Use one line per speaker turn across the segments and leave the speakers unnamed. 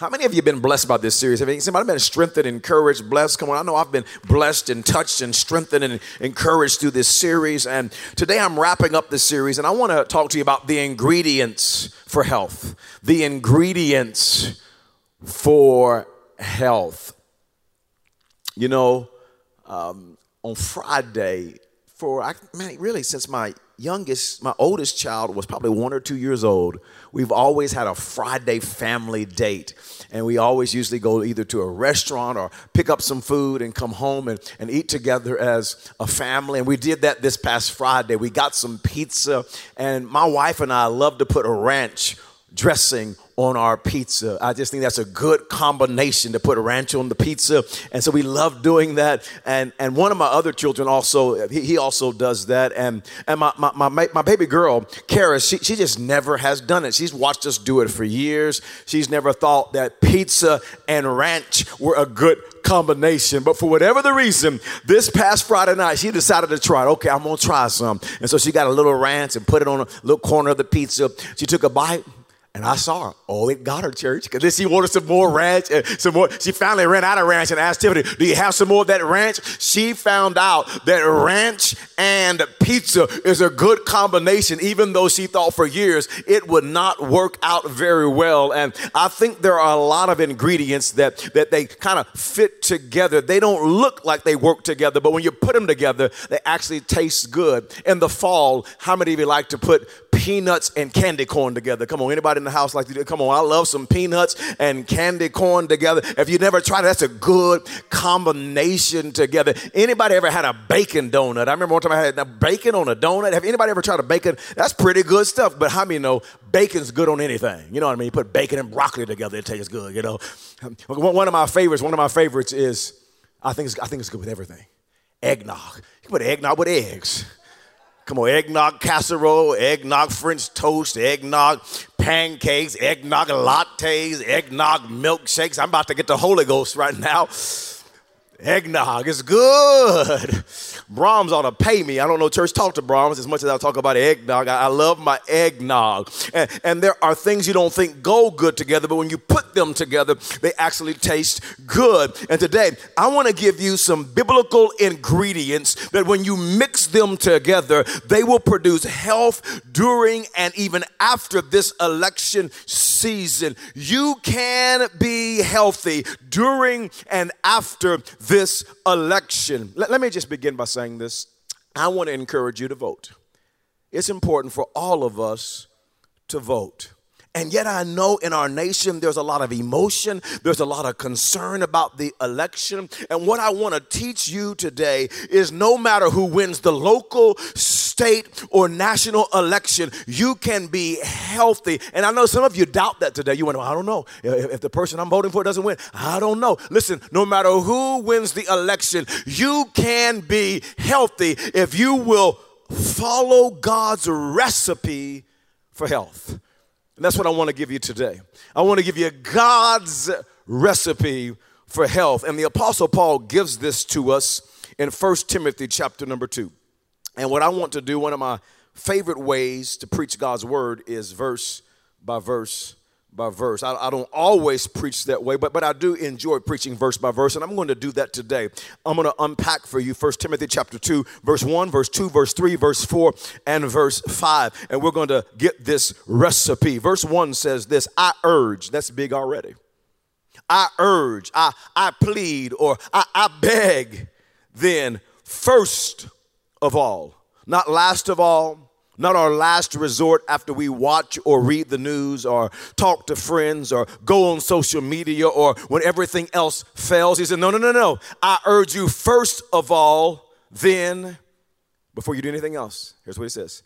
How many of you have been blessed by this series? Have you somebody been strengthened, encouraged, blessed? Come on, I know I've been blessed and touched and strengthened and encouraged through this series. And today I'm wrapping up this series and I want to talk to you about the ingredients for health. The ingredients for health. You know, um, on Friday, for I man, really since my youngest, my oldest child was probably one or two years old, we've always had a Friday family date. And we always usually go either to a restaurant or pick up some food and come home and, and eat together as a family. And we did that this past Friday. We got some pizza, and my wife and I love to put a ranch dressing on our pizza. I just think that's a good combination to put a ranch on the pizza. And so we love doing that. And and one of my other children also, he, he also does that. And and my, my, my, my baby girl, Kara, she, she just never has done it. She's watched us do it for years. She's never thought that pizza and ranch were a good combination. But for whatever the reason, this past Friday night, she decided to try it. Okay, I'm gonna try some. And so she got a little ranch and put it on a little corner of the pizza. She took a bite and I saw her. Oh, it got her, church. Because then she wanted some more ranch. Some more. She finally ran out of ranch and asked Tiffany, Do you have some more of that ranch? She found out that ranch and pizza is a good combination, even though she thought for years it would not work out very well. And I think there are a lot of ingredients that, that they kind of fit together. They don't look like they work together, but when you put them together, they actually taste good. In the fall, how many of you like to put peanuts and candy corn together. Come on, anybody in the house like do? Come on, I love some peanuts and candy corn together. If you never tried it, that's a good combination together. Anybody ever had a bacon donut? I remember one time I had a bacon on a donut. Have anybody ever tried a bacon? That's pretty good stuff. But how many know bacon's good on anything? You know what I mean? You put bacon and broccoli together, it tastes good. You know, one of my favorites. One of my favorites is I think it's, I think it's good with everything. Eggnog. You can put eggnog with eggs. Come on, eggnog casserole, eggnog French toast, eggnog pancakes, eggnog lattes, eggnog milkshakes. I'm about to get the Holy Ghost right now. Eggnog is good. Braum's ought to pay me. I don't know church talk to Braum's as much as I talk about eggnog. I, I love my eggnog. And, and, there are things you don't think go good together, but when you put them together, they actually taste good. And today, I want to give you some biblical ingredients that when you mix them together, they will produce health during and even after this election season. You can be healthy during and after this election. Let, let me just begin by saying this. I want to encourage you to vote. It's important for all of us to vote. And yet, I know in our nation there's a lot of emotion, there's a lot of concern about the election. And what I want to teach you today is no matter who wins the local, state, or national election, you can be healthy. And I know some of you doubt that today. You wonder, I don't know. If the person I'm voting for doesn't win, I don't know. Listen, no matter who wins the election, you can be healthy if you will follow God's recipe for health. And that's what I want to give you today. I want to give you God's recipe for health. And the apostle Paul gives this to us in 1 Timothy chapter number 2. And what I want to do, one of my favorite ways to preach God's word is verse by verse by verse. I, I, don't always preach that way, but, but I do enjoy preaching verse by verse, and I'm going to do that today. I'm going to unpack for you 1 Timothy chapter 2, verse 1, verse 2, verse 3, verse 4, and verse 5. And we're going to get this recipe. Verse 1 says this I urge, that's big already. I urge, I, I plead, or I, I beg, then first of all, not last of all, not our last resort after we watch or read the news or talk to friends or go on social media or when everything else fails. He said, No, no, no, no. I urge you first of all, then, before you do anything else. Here's what he says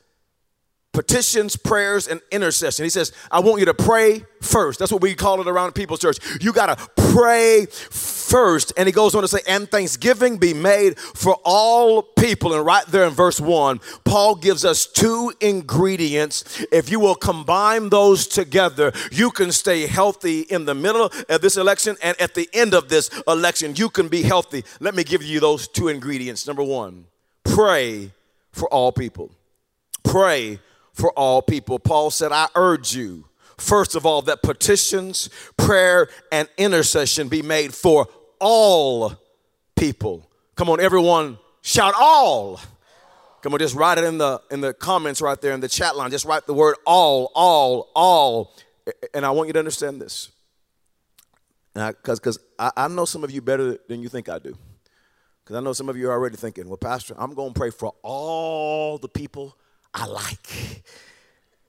petitions, prayers, and intercession. He says, I want you to pray first. That's what we call it around People's Church. You got to pray first. And he goes on to say, and thanksgiving be made for all people. And right there in verse one, Paul gives us two ingredients. If you will combine those together, you can stay healthy in the middle of this election and at the end of this election, you can be healthy. Let me give you those two ingredients. Number one, pray for all people. Pray for all people. Paul said, I urge you first of all, that petitions, prayer, and intercession be made for all people. Come on, everyone, shout all. Come on, just write it in the in the comments right there in the chat line. Just write the word all, all, all. And I want you to understand this. Because because I, I know some of you better than you think I do. Because I know some of you are already thinking, well, Pastor, I'm going to pray for all the people I like.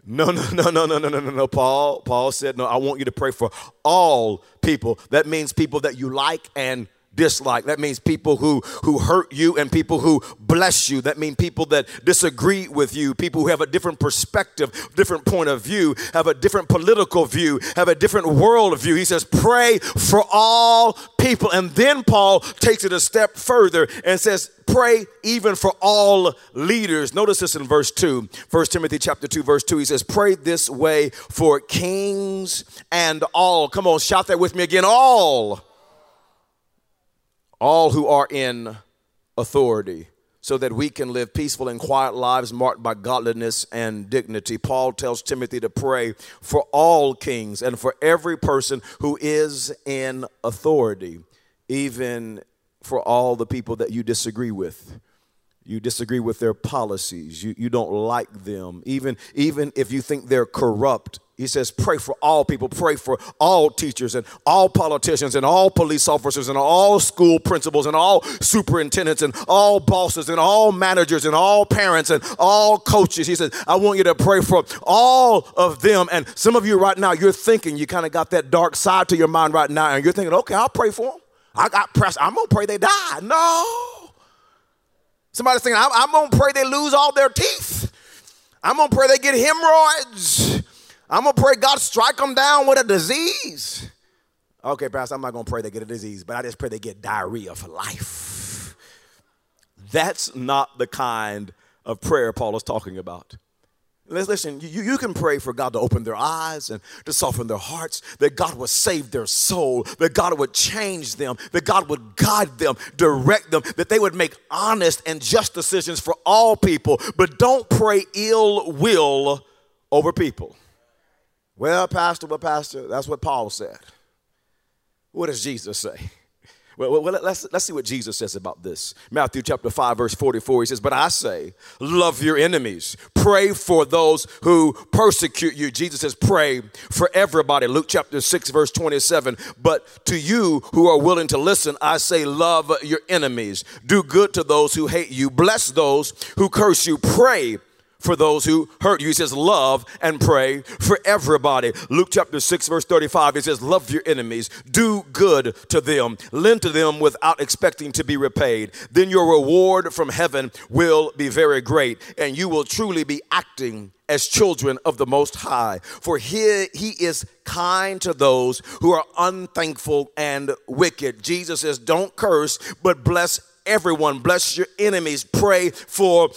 No, no, no, no, no, no, no, no, no. Paul, Paul said, no, I want you to pray for all people. That means people that you like and dislike. That means people who, who hurt you and people who bless you. That means people that disagree with you, people who have a different perspective, different point of view, have a different political view, have a different world view. He says, pray for all people. And then Paul takes it a step further and says, pray even for all leaders. Notice this in verse 2, 1 Timothy chapter 2, verse 2. He says, Pray this way for kings and all. Come on, shout that with me again. All all who are in authority, so that we can live peaceful and quiet lives marked by godliness and dignity. Paul tells Timothy to pray for all kings and for every person who is in authority, even for all the people that you disagree with. You disagree with their policies. You, you don't like them. Even even if you think they're corrupt he says pray for all people. Pray for all teachers and all politicians and all police officers and all school principals and all superintendents and all bosses and all managers and all parents and all coaches. He says i want you to pray for all of them. And some of you right now you're thinking you kind of got that dark side to your mind right now and you're thinking okay i'll pray for them i got pressed i'm gonna pray they die no Somebody's saying, I'm, I'm going to pray they lose all their teeth. I'm going to pray they get hemorrhoids. I'm going to pray God strike them down with a disease. Okay, Pastor, I'm not going to pray they get a disease, but I just pray they get diarrhea for life. That's not the kind of prayer Paul is talking about. Listen, you, you can pray for God to open their eyes and to soften their hearts, that God would save their soul, that God would change them, that God would guide them, direct them, that they would make honest and just decisions for all people. But don't pray ill will over people. Well, Pastor, but Pastor, that's what Paul said. What does Jesus say? Well, well, let's, let's see what Jesus says about this. Matthew chapter 5, verse 44, he says, But I say, love your enemies, pray for those who persecute you. Jesus says, pray for everybody. Luke chapter 6, verse 27, But to you who are willing to listen, I say, love your enemies, do good to those who hate you, bless those who curse you, pray for those who hurt you. He says, love and pray for everybody. Luke chapter 6, verse 35, he says, love your enemies, do good to them, lend to them without expecting to be repaid. Then your reward from heaven will be very great, and you will truly be acting as children of the Most High. For he, he is kind to those who are unthankful and wicked. Jesus says, don't curse, but bless everyone. Bless your enemies. Pray for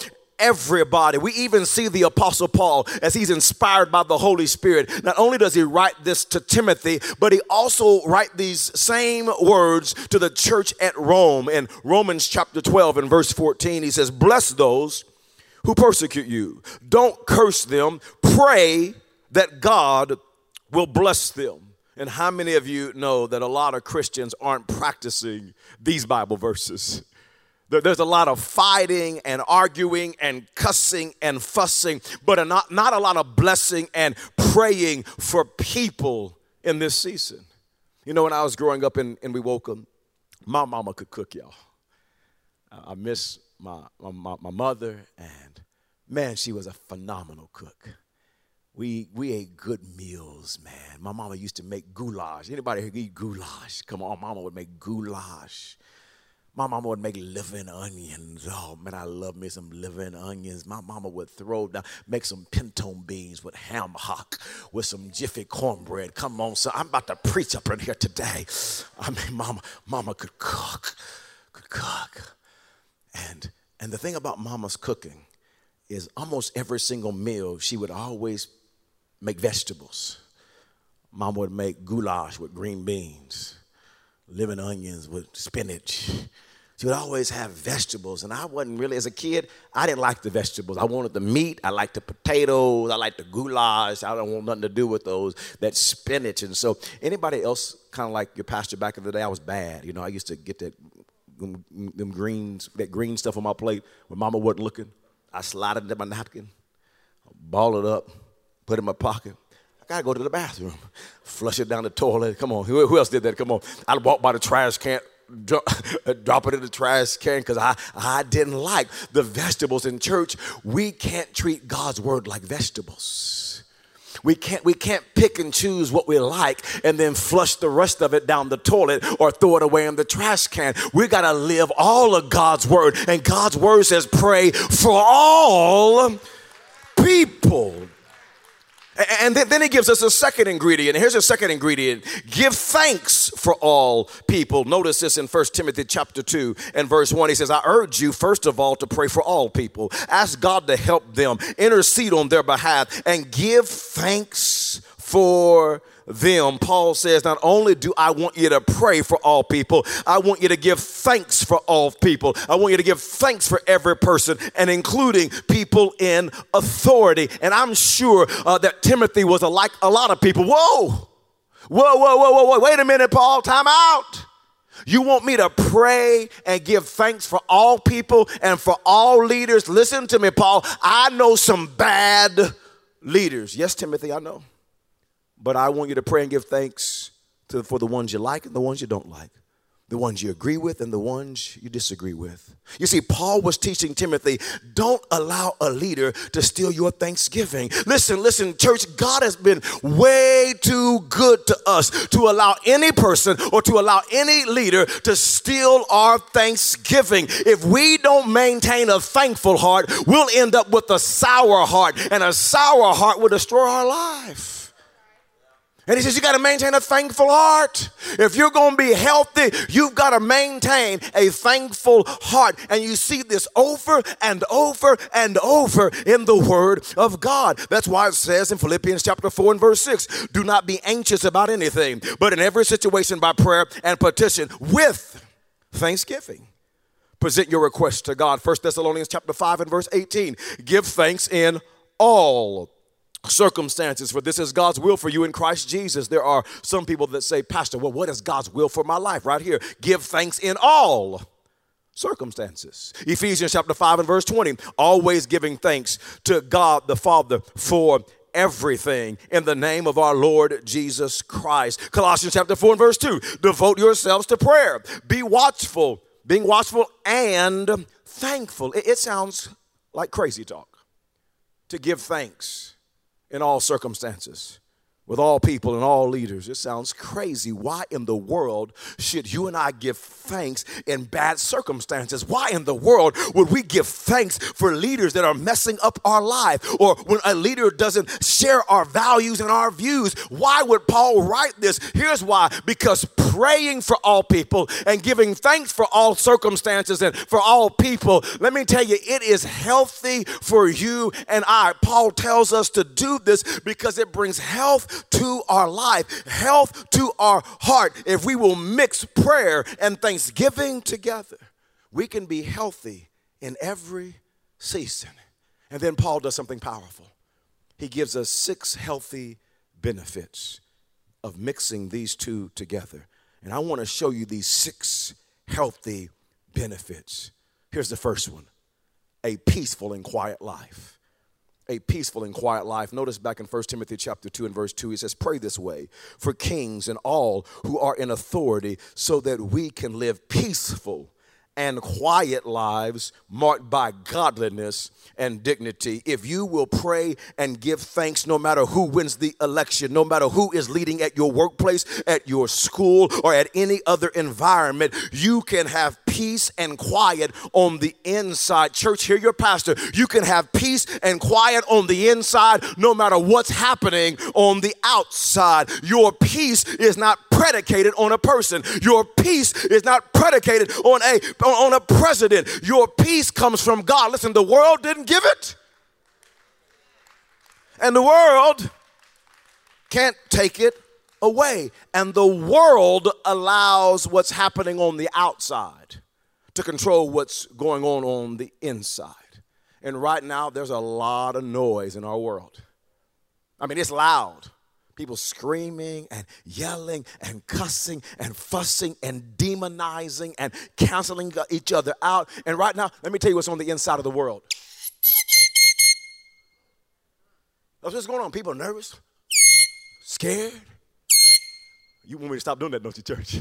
everybody. We even see the Apostle Paul as he's inspired by the Holy Spirit. Not only does he write this to Timothy, but he also write these same words to the church at Rome. In Romans chapter 12 and verse 14, he says, Bless those who persecute you. Don't curse them. Pray that God will bless them. And how many of you know that a lot of Christians aren't practicing these Bible verses? There's a lot of fighting and arguing and cussing and fussing, but not, not a lot of blessing and praying for people in this season. You know, when I was growing up in, in Wewoka, my mama could cook, y'all. I miss my, my, my mother, and man, she was a phenomenal cook. We, we ate good meals, man. My mama used to make goulash. Anybody who eat goulash? Come on, mama would make goulash. My mama would make living onions. Oh man, I love me some living onions. My mama would throw down, make some pinto beans with ham hock, with some jiffy cornbread. Come on, son. I'm about to preach up in here today. I mean, mama, mama could cook, could cook. And and the thing about mama's cooking is almost every single meal she would always make vegetables. Mama would make goulash with green beans living onions with spinach, She would always have vegetables, and I wasn't really, as a kid, I didn't like the vegetables. I wanted the meat, I liked the potatoes, I liked the goulash. I don't want nothing to do with those, that spinach. And so, anybody else kind of like your pastor back in the day, I was bad. You know, I used to get that them, them greens, that green stuff on my plate when mama wasn't looking. I slide it into my napkin, ball it up, put it in my pocket. I gotta go to the bathroom, flush it down the toilet. Come on, who, who else did that? Come on. I'd walk by the trash can, drop it in the trash can because I, I didn't like the vegetables in church. We can't treat God's word like vegetables. We can't, we can't pick and choose what we like and then flush the rest of it down the toilet or throw it away in the trash can. We got to live all of God's word. And God's word says, pray for all people. And then, he gives us a second ingredient. Here's a second ingredient. Give thanks for all people. Notice this in 1 Timothy chapter 2 and verse 1. He says, I urge you, first of all, to pray for all people. Ask God to help them, intercede on their behalf, and give thanks for them, Paul says, Not only do I want you to pray for all people, I want you to give thanks for all people. I want you to give thanks for every person, and including people in authority. And I'm sure uh, that Timothy was a, like a lot of people. Whoa, whoa, whoa, whoa, whoa, whoa, wait a minute, Paul, time out. You want me to pray and give thanks for all people and for all leaders? Listen to me, Paul. I know some bad leaders. Yes, Timothy, I know. But I want you to pray and give thanks to, for the ones you like and the ones you don't like, the ones you agree with and the ones you disagree with. You see, Paul was teaching Timothy don't allow a leader to steal your thanksgiving. Listen, listen, church, God has been way too good to us to allow any person or to allow any leader to steal our thanksgiving. If we don't maintain a thankful heart, we'll end up with a sour heart, and a sour heart will destroy our life. And he says, You got to maintain a thankful heart. If you're going to be healthy, you've got to maintain a thankful heart. And you see this over and over and over in the Word of God. That's why it says in Philippians chapter 4 and verse 6 do not be anxious about anything, but in every situation by prayer and petition with thanksgiving. Present your request to God. 1 Thessalonians chapter 5 and verse 18. Give thanks in all circumstances, for this is God's will for you in Christ Jesus. There are some people that say, Pastor, well, what is God's will for my life? Right here, give thanks in all circumstances. Ephesians chapter 5 and verse 20, always giving thanks to God the Father for everything in the name of our Lord Jesus Christ. Colossians chapter 4 and verse 2, devote yourselves to prayer. Be watchful, being watchful and thankful. It, it sounds like crazy talk to give thanks in all circumstances, with all people and all leaders. It sounds crazy. Why in the world should you and I give thanks in bad circumstances? Why in the world would we give thanks for leaders that are messing up our life or when a leader doesn't share our values and our views? Why would Paul write this? Here's why because praying for all people and giving thanks for all circumstances and for all people, let me tell you, it is healthy for you and I. Paul tells us to do this because it brings health to our life, health to our heart. If we will mix prayer and thanksgiving together, we can be healthy in every season. And then Paul does something powerful. He gives us six healthy benefits of mixing these two together. And I want to show you these six healthy benefits. Here's the first one a peaceful and quiet life a peaceful and quiet life. Notice back in 1 Timothy chapter 2 and verse 2, he says, Pray this way for kings and all who are in authority, so that we can live peaceful and quiet lives marked by godliness and dignity. If you will pray and give thanks no matter who wins the election, no matter who is leading at your workplace, at your school, or at any other environment, you can have peace and quiet on the inside. Church, hear your pastor. You can have peace and quiet on the inside no matter what's happening on the outside. Your peace is not predicated on a person. Your peace is not predicated on a on a president. Your peace comes from God. Listen, the world didn't give it. And the world can't take it away. And the world allows what's happening on the outside to control what's going on on the inside. And right now, there's a lot of noise in our world. I mean, it's loud. People screaming and yelling and cussing and fussing and demonizing and canceling each other out. And right now, let me tell you what's on the inside of the world. That's what's going on. People are nervous, scared. You want me to stop doing that, don't you, church?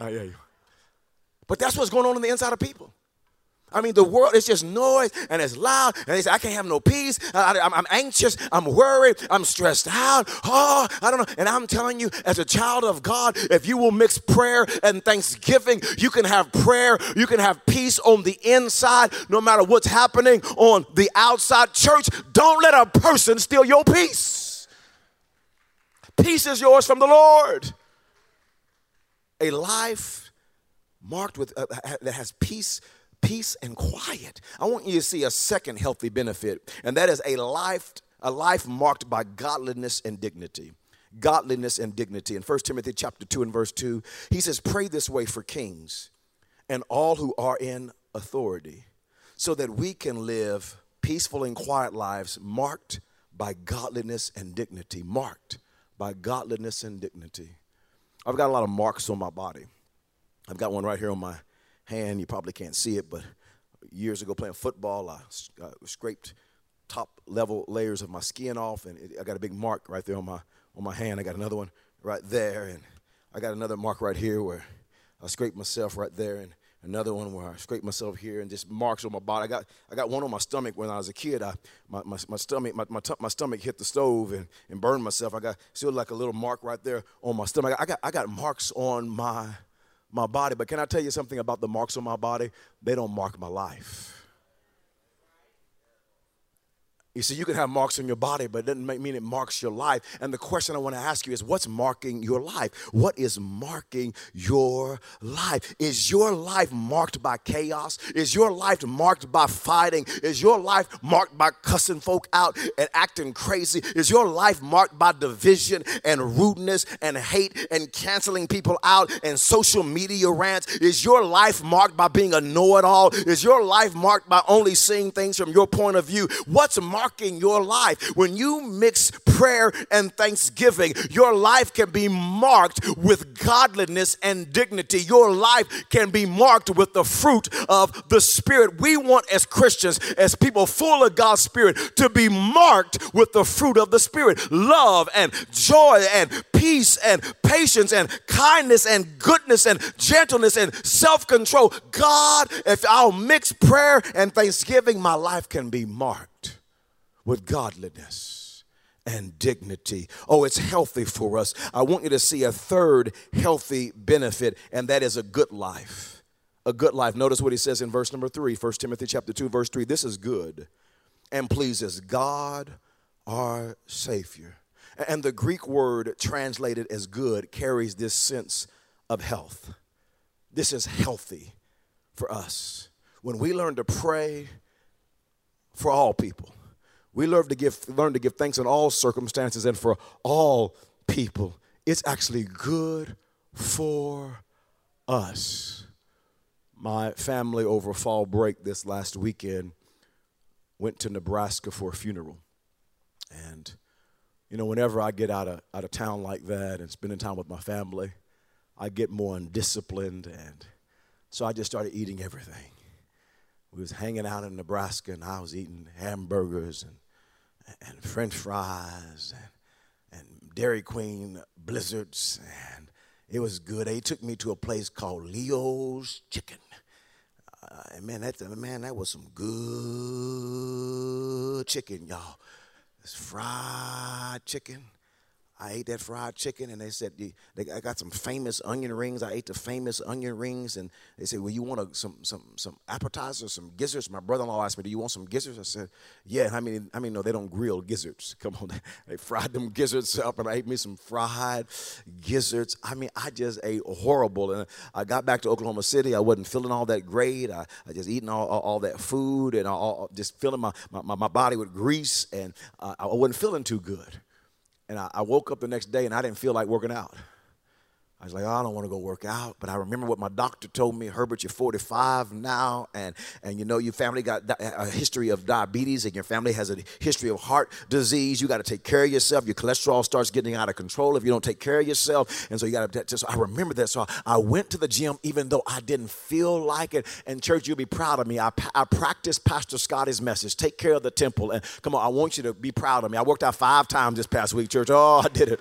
I hear you. But that's what's going on in the inside of people. I mean, the world is just noise and it's loud, and they say, I can't have no peace. I, am anxious. I'm worried. I'm stressed out. Oh, I don't know. And I'm telling you, as a child of God, if you will mix prayer and thanksgiving, you can have prayer, you can have peace on the inside, no matter what's happening on the outside. Church, don't let a person steal your peace. Peace is yours from the Lord. A life marked with uh, that has peace peace and quiet. I want you to see a second healthy benefit and that is a life a life marked by godliness and dignity. Godliness and dignity. In 1 timothy chapter 2 and verse 2 he says pray this way for kings and all who are in authority so that we can live peaceful and quiet lives marked by godliness and dignity. Marked by godliness and dignity. I've got a lot of marks on my body I've got one right here on my hand. You probably can't see it, but years ago playing football, I uh, scraped top level layers of my skin off, and it, I got a big mark right there on my on my hand. I got another one right there, and I got another mark right here where I scraped myself right there, and another one where I scraped myself here, and just marks on my body. I got I got one on my stomach when I was a kid. I my, my, my stomach my, my, my stomach hit the stove and, and burned myself. I got still like a little mark right there on my stomach. I got I got marks on my my body. But can I tell you something about the marks on my body? They don't mark my life. You see, you can have marks on your body, but it doesn't mean it marks your life. And the question I want to ask you is what's marking your life? What is marking your life? Is your life marked by chaos? Is your life marked by fighting? Is your life marked by cussing folk out and acting crazy? Is your life marked by division and rudeness and hate and canceling people out and social media rants? Is your life marked by being a know it all? Is your life marked by only seeing things from your point of view? What's marked your life. When you mix prayer and thanksgiving, your life can be marked with godliness and dignity. Your life can be marked with the fruit of the Spirit. We want, as Christians, as people full of God's Spirit, to be marked with the fruit of the Spirit love and joy and peace and patience and kindness and goodness and gentleness and self control. God, if I'll mix prayer and thanksgiving, my life can be marked with godliness and dignity. Oh, it's healthy for us. I want you to see a third healthy benefit, and that is a good life. A good life. Notice what he says in verse number three, 1 Timothy chapter 2, verse 3. This is good and pleases God our Savior. And the Greek word translated as good carries this sense of health. This is healthy for us. When we learn to pray for all people, we learn to give, learn to give thanks in all circumstances and for all people. It's actually good for us. My family over fall break this last weekend went to Nebraska for a funeral. And, you know, whenever I get out of, out of town like that and spending time with my family, I get more undisciplined. And so I just started eating everything. We was hanging out in Nebraska and I was eating hamburgers and and French fries and, and Dairy Queen blizzards, and it was good. They took me to a place called Leo's Chicken. Uh, and man, that man, that was some good chicken, y'all. It's fried chicken I ate that fried chicken, and they said, they, I got some famous onion rings. I ate the famous onion rings, and they said, well, you want a, some some some appetizers, some gizzards? My brother-in-law asked me, do you want some gizzards? I said, yeah. I mean, I mean, no, they don't grill gizzards. Come on, they fried them gizzards up, and I ate me some fried gizzards. I mean, I just ate horrible, and I got back to Oklahoma City. I wasn't feeling all that great. I, I just eating all, all, all, that food, and all, just filling my, my, my body with grease, and uh, I wasn't feeling too good. And I, I woke up the next day and I didn't feel like working out. I was like, oh, I don't want to go work out. But I remember what my doctor told me, Herbert, you're 45 now, and, and you know your family got a history of diabetes, and your family has a history of heart disease. You got to take care of yourself. Your cholesterol starts getting out of control if you don't take care of yourself. And so you got to, so I remember that. So I went to the gym even though I didn't feel like it. And church, you'll be proud of me. I, I practiced Pastor Scotty's message take care of the temple. And come on, I want you to be proud of me. I worked out five times this past week, church. Oh, I did it.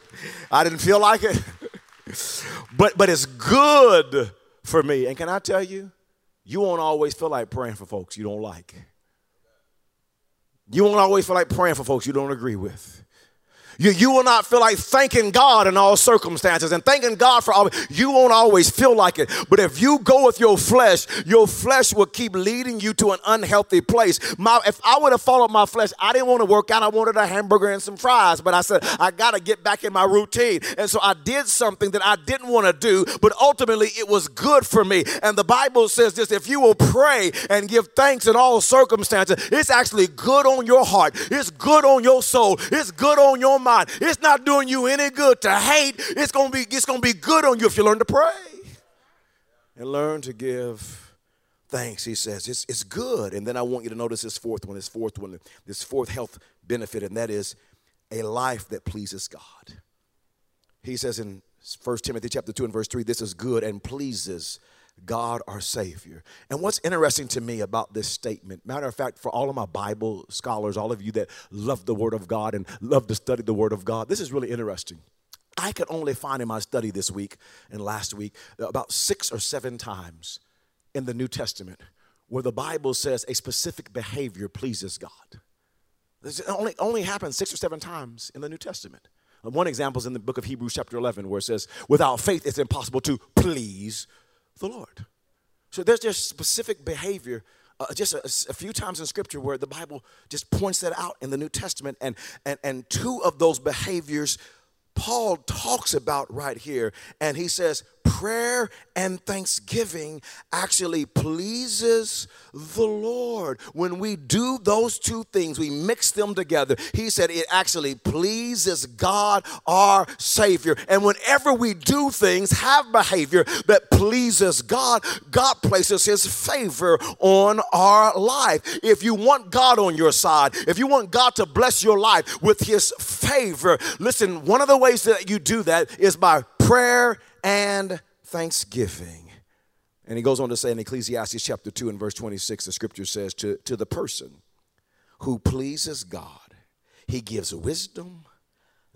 I didn't feel like it. But but it's good for me. And can I tell you, you won't always feel like praying for folks you don't like. You won't always feel like praying for folks you don't agree with. You, you will not feel like thanking God in all circumstances and thanking God for all. You won't always feel like it. But if you go with your flesh, your flesh will keep leading you to an unhealthy place. My, if I would have followed my flesh, I didn't want to work out. I wanted a hamburger and some fries. But I said, I got to get back in my routine. And so I did something that I didn't want to do, but ultimately it was good for me. And the Bible says this if you will pray and give thanks in all circumstances, it's actually good on your heart, it's good on your soul, it's good on your mind. It's not doing you any good to hate. It's gonna be it's gonna be good on you if you learn to pray and learn to give thanks. He says it's it's good. And then I want you to notice this fourth one, this fourth one, this fourth health benefit, and that is a life that pleases God. He says in 1 Timothy chapter 2 and verse 3, this is good and pleases God our Savior. And what's interesting to me about this statement, matter of fact, for all of my Bible scholars, all of you that love the Word of God and love to study the Word of God, this is really interesting. I could only find in my study this week and last week about six or seven times in the New Testament where the Bible says a specific behavior pleases God. This only, only happens six or seven times in the New Testament. One example is in the book of Hebrews, chapter 11, where it says, Without faith, it's impossible to please the Lord. So there's just specific behavior uh, just a, a, few times in scripture where the bible just points that out in the new testament and and and two of those behaviors paul talks about right here and he says prayer and thanksgiving actually pleases the Lord. When we do those two things, we mix them together. He said it actually pleases God, our Savior. And whenever we do things, have behavior that pleases God, God places His favor on our life. If you want God on your side, if you want God to bless your life with His favor, listen, one of the ways that you do that is by prayer and thanksgiving. And he goes on to say in Ecclesiastes chapter 2 and verse 26, the scripture says, to, to the person who pleases God, he gives wisdom,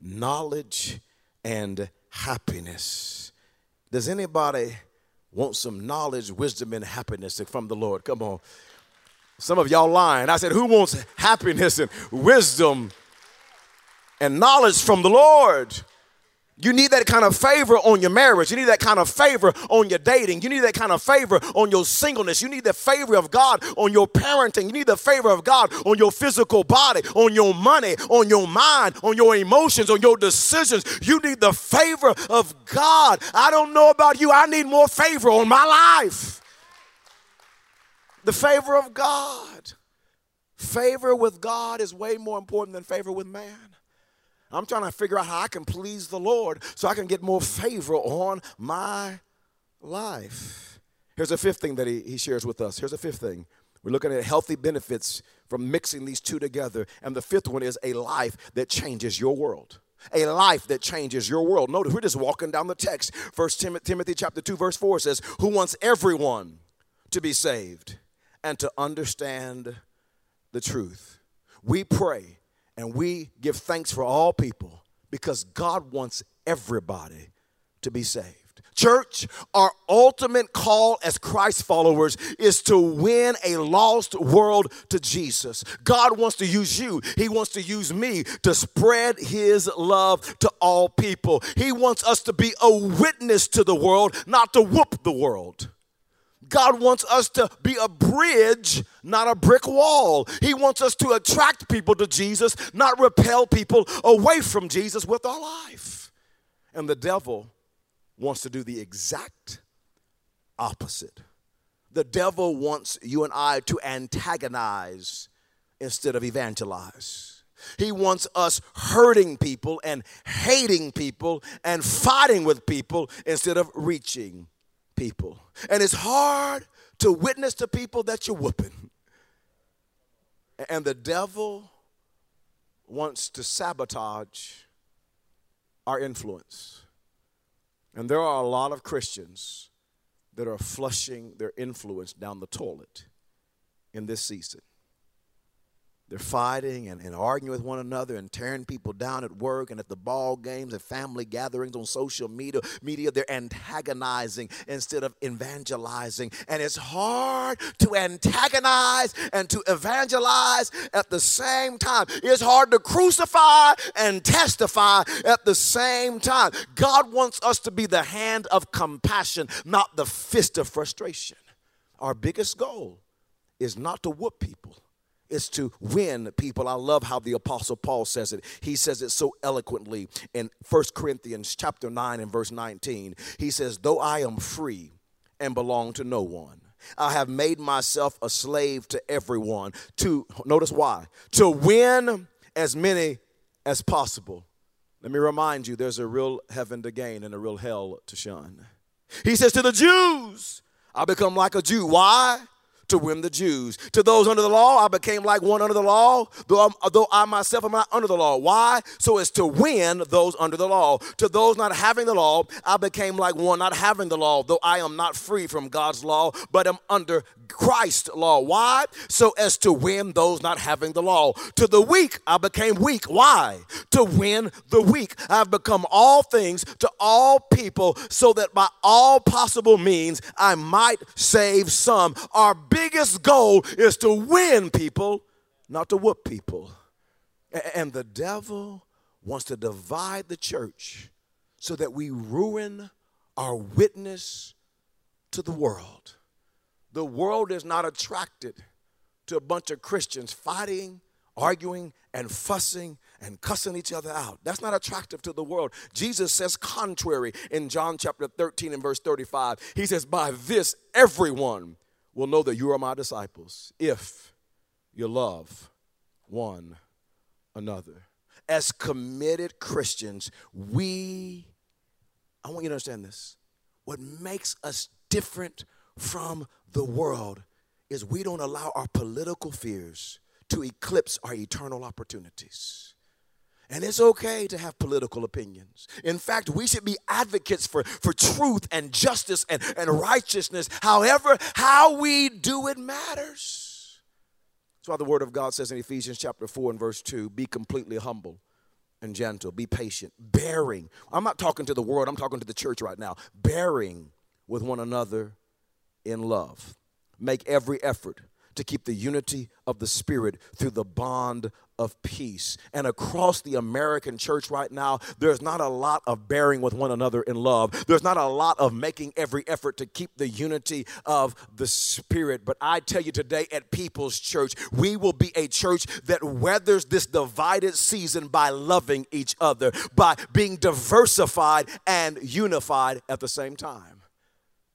knowledge, and happiness. Does anybody want some knowledge, wisdom, and happiness from the Lord? Come on. Some of y'all lying. I said, Who wants happiness and wisdom and knowledge from the Lord? You need that kind of favor on your marriage. You need that kind of favor on your dating. You need that kind of favor on your singleness. You need the favor of God on your parenting. You need the favor of God on your physical body, on your money, on your mind, on your emotions, on your decisions. You need the favor of God. I don't know about you. I need more favor on my life. The favor of God. Favor with God is way more important than favor with man. I'm trying to figure out how I can please the Lord so I can get more favor on my life. Here's a fifth thing that he, he shares with us. Here's a fifth thing. We're looking at healthy benefits from mixing these two together. And the fifth one is a life that changes your world. A life that changes your world. Notice we're just walking down the text. First Timothy chapter 2, verse 4 says, Who wants everyone to be saved and to understand the truth. We pray and we give thanks for all people because God wants everybody to be saved. Church, our ultimate call as Christ followers is to win a lost world to Jesus. God wants to use you, He wants to use me to spread His love to all people. He wants us to be a witness to the world, not to whoop the world. God wants us to be a bridge, not a brick wall. He wants us to attract people to Jesus, not repel people away from Jesus with our life. And the devil wants to do the exact opposite. The devil wants you and I to antagonize instead of evangelize. He wants us hurting people and hating people and fighting with people instead of reaching people. And it's hard to witness to people that you're whooping. And the devil wants to sabotage our influence. And there are a lot of Christians that are flushing their influence down the toilet in this season. They're fighting and, and arguing with one another and tearing people down at work and at the ball games and family gatherings on social media. Media, they're antagonizing instead of evangelizing. And it's hard to antagonize and to evangelize at the same time. It's hard to crucify and testify at the same time. God wants us to be the hand of compassion, not the fist of frustration. Our biggest goal is not to whoop people is to win people. I love how the apostle Paul says it. He says it so eloquently in 1 Corinthians chapter 9 and verse 19. He says, "Though I am free and belong to no one, I have made myself a slave to everyone to notice why? To win as many as possible." Let me remind you there's a real heaven to gain and a real hell to shun. He says to the Jews, I become like a Jew. Why? To win the Jews. To those under the law, I became like one under the law, though, though I myself am not under the law. Why? So as to win those under the law. To those not having the law, I became like one not having the law, though I am not free from God's law, but am under Christ's law. Why? So as to win those not having the law. To the weak, I became weak. Why? To win the weak. I've become all things to all people, so that by all possible means I might save some. Our biggest goal is to win people, not to whoop people. And the devil wants to divide the church so that we ruin our witness to the world. The world is not attracted to a bunch of Christians fighting, arguing, and fussing and cussing each other out. That's not attractive to the world. Jesus says contrary in John chapter 13 and verse 35. He says, By this everyone will know that you are my disciples if you love one another. As committed Christians, we, I want you to understand this. What makes us different from the world is we don't allow our political fears to eclipse our eternal opportunities. And it's okay to have political opinions. In fact, we should be advocates for, for truth and justice and, and righteousness. However, how we do it matters. That's why the Word of God says in Ephesians chapter 4 and verse 2 be completely humble and gentle, be patient, bearing. I'm not talking to the world, I'm talking to the church right now. Bearing with one another in love. Make every effort to keep the unity of the Spirit through the bond of peace. And across the American church right now, there's not a lot of bearing with one another in love. There's not a lot of making every effort to keep the unity of the Spirit. But I tell you today at People's Church, we will be a church that weathers this divided season by loving each other, by being diversified and unified at the same time.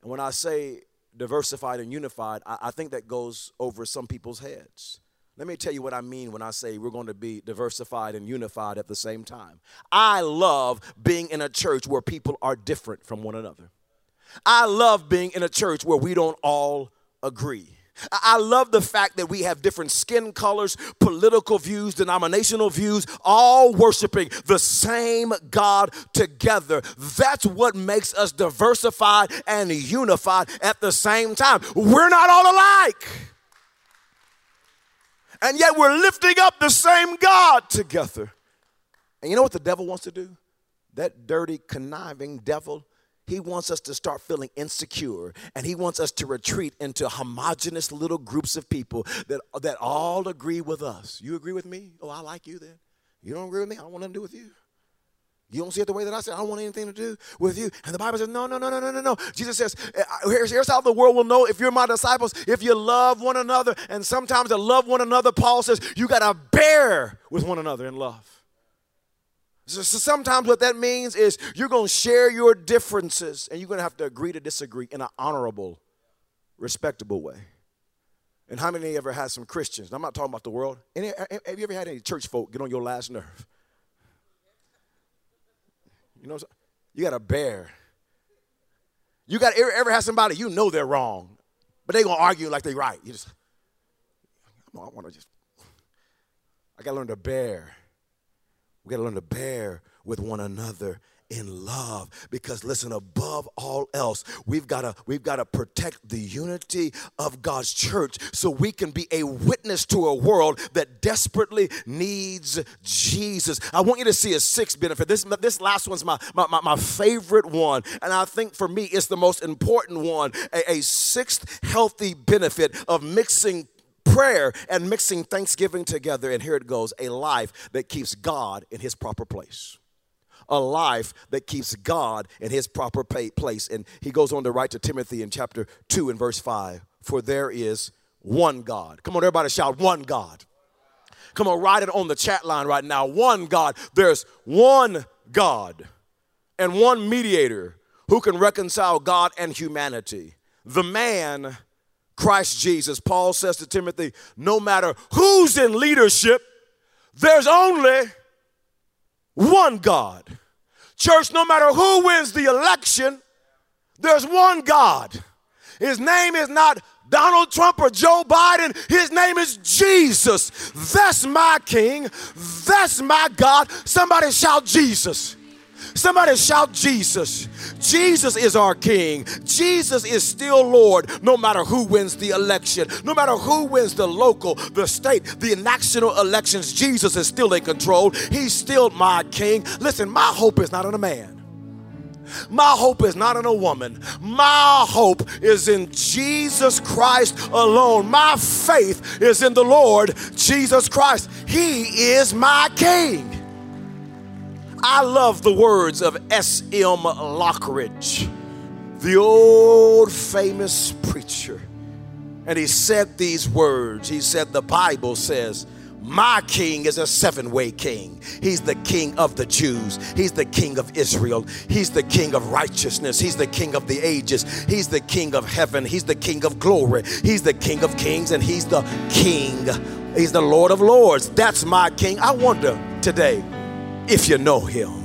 And when I say diversified and unified, I, I think that goes over some people's heads. Let me tell you what I mean when I say we're going to be diversified and unified at the same time. I love being in a church where people are different from one another. I love being in a church where we don't all agree. I love the fact that we have different skin colors, political views, denominational views, all worshiping the same God together. That's what makes us diversified and unified at the same time. We're not all alike. And yet we're lifting up the same God together. And you know what the devil wants to do? That dirty, conniving devil he wants us to start feeling insecure and he wants us to retreat into homogenous little groups of people that, that all agree with us. You agree with me? Oh, I like you then. You don't agree with me? I don't want nothing to do with you. You don't see it the way that I say. I don't want anything to do with you. And the Bible says, no, no, no, no, no, no, no. Jesus says, eh, here's, here's how the world will know if you're my disciples, if you love one another. And sometimes to love one another, Paul says, you got to bear with one another in love. So, so sometimes what that means is you're going to share your differences and you're going to have to agree to disagree in an honorable, respectable way. And how many of you ever had some Christians? I'm not talking about the world. Any, have you ever had any church folk get on your last nerve? You know, you got to bear. You got ever, ever have somebody you know they're wrong, but they gonna argue like they right. You just, I want to just, I gotta learn to bear. We gotta learn to bear with one another in love because listen above all else we've got to we've got to protect the unity of God's church so we can be a witness to a world that desperately needs Jesus. I want you to see a sixth benefit. This this last one's my my, my, my favorite one. And I think for me it's the most important one a, a sixth healthy benefit of mixing prayer and mixing thanksgiving together and here it goes a life that keeps God in his proper place a life that keeps God in his proper place. And he goes on to write to Timothy in chapter 2 and verse 5 For there is one God. Come on, everybody shout, one God. Come on, write it on the chat line right now. One God. There's one God and one mediator who can reconcile God and humanity. The man, Christ Jesus. Paul says to Timothy, no matter who's in leadership, there's only one God. Church, no matter who wins the election, there's one God. His name is not Donald Trump or Joe Biden. His name is Jesus. That's my king. That's my God. Somebody shout Jesus. Somebody shout Jesus. Jesus is our King. Jesus is still Lord no matter who wins the election, no matter who wins the local, the state, the national elections. Jesus is still in control. He's still my King. Listen, my hope is not in a man. My hope is not in a woman. My hope is in Jesus Christ alone. My faith is in the Lord Jesus Christ. He is my King. I love the words of S.M. Lockridge, the old famous preacher. And he said these words. He said, The Bible says, my king is a seven way king. He's the king of the Jews. He's the king of Israel. He's the king of righteousness. He's the king of the ages. He's the king of heaven. He's the king of glory. He's the king of kings and he's the king. He's the Lord of lords. That's my king. I wonder today if you know him.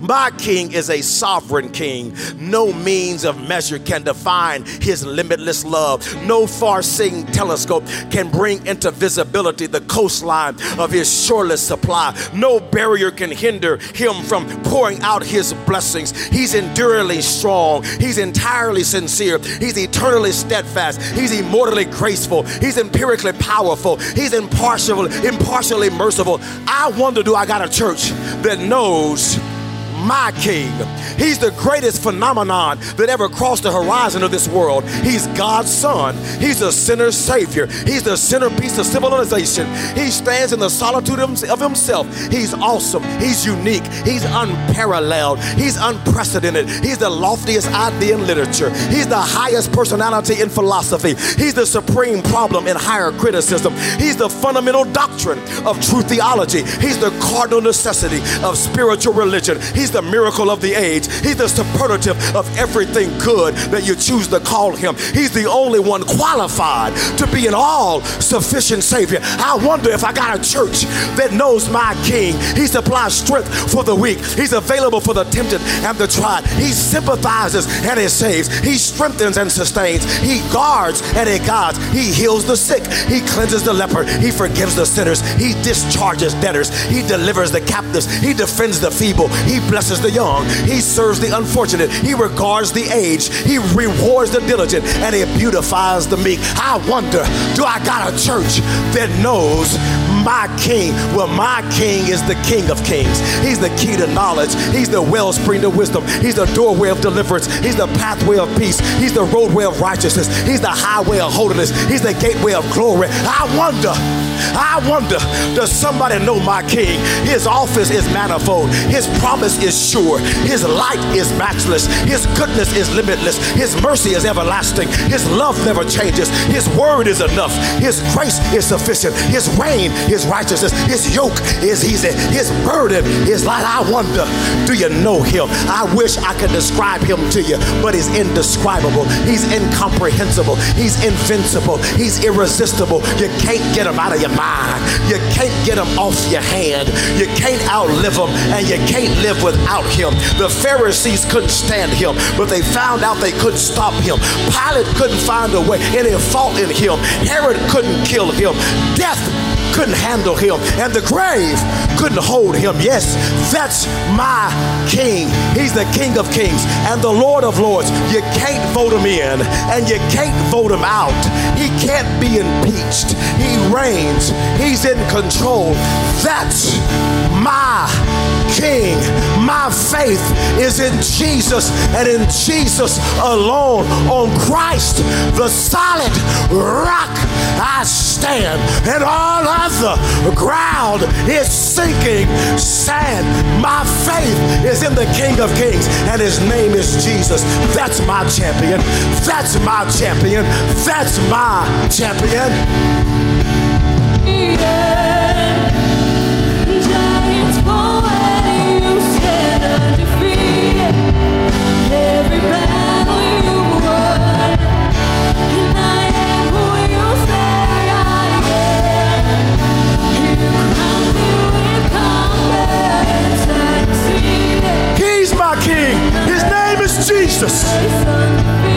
My king is a sovereign king. No means of measure can define his limitless love. No far seeing telescope can bring into visibility the coastline of his shoreless supply. No barrier can hinder him from pouring out his blessings. He's enduringly strong. He's entirely sincere. He's eternally steadfast. He's immortally graceful. He's empirically powerful. He's impartial, impartially merciful. I wonder do I got a church that knows my king. He's the greatest phenomenon that ever crossed the horizon of this world. He's God's son. He's a sinner's savior. He's the centerpiece of civilization. He stands in the solitude of himself. He's awesome. He's unique. He's unparalleled. He's unprecedented. He's the loftiest idea in literature. He's the highest personality in philosophy. He's the supreme problem in higher criticism. He's the fundamental doctrine of true theology. He's the cardinal necessity of spiritual religion. He's He's the miracle of the age. He's the superlative of everything good that you choose to call him. He's the only one qualified to be an all sufficient Savior. I wonder if I got a church that knows my King. He supplies strength for the weak, He's available for the tempted and the tried. He sympathizes and He saves. He strengthens and sustains. He guards and He guides. He heals the sick. He cleanses the leper. He forgives the sinners. He discharges debtors. He delivers the captives. He defends the feeble. He blesses blesses the young. He serves the unfortunate. He regards the aged. He rewards the diligent and he beautifies the meek. I wonder, do I got a church that knows my king? Well, my king is the king of kings. He's the key to knowledge. He's the wellspring of wisdom. He's the doorway of deliverance. He's the pathway of peace. He's the roadway of righteousness. He's the highway of holiness. He's the gateway of glory. I wonder I wonder, does somebody know my king? His office is manifold, his promise is sure, his light is matchless, his goodness is limitless, his mercy is everlasting, his love never changes, his word is enough, his grace is sufficient, his reign is righteousness, his yoke is easy, his burden is light. I wonder, do you know him? I wish I could describe him to you, but he's indescribable, he's incomprehensible, he's invincible, he's irresistible. You can't get him out of your mind, you can't get him off your hand, you can't outlive him, and you can't live without him. The Pharisees couldn't stand him, but they found out they couldn't stop him. Pilate couldn't find a way, any fault in him. Herod couldn't kill him. Death couldn't handle him, and the grave couldn't hold him. Yes, that's my king. He's the King of Kings and the Lord of Lords. You can't vote him in, and you can't vote him out. He can't be impeached. He reigns, he's in control. That's my King. My faith is in Jesus and in Jesus alone. On Christ, the solid rock, I stand, and all other ground is sinking sand. My faith is in the King of Kings, and his name is Jesus. That's my champion. That's my champion. That's my champion. Yeah. Jesus.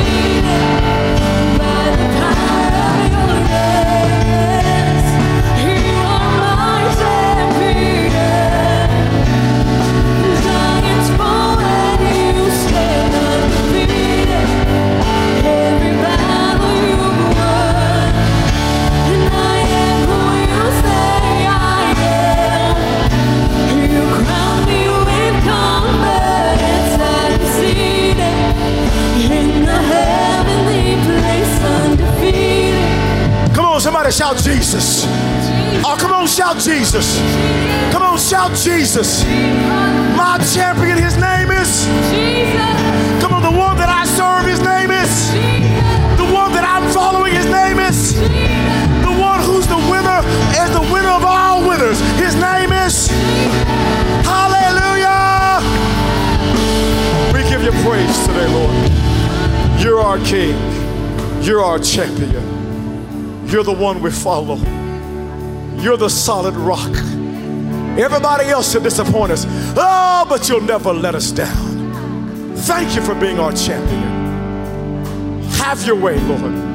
Jesus. My champion, his name is. Jesus. Come on, the one that I serve, his name is. The one that I'm following, his name is. The one who's the winner is the winner of all winners. His name is. Hallelujah. We give you praise today, Lord. You're our King. You're our champion. You're the one we follow. You're the solid rock. Everybody else will disappoint us. Oh, but you'll never let us down. Thank you for being our champion. Have your way, Lord.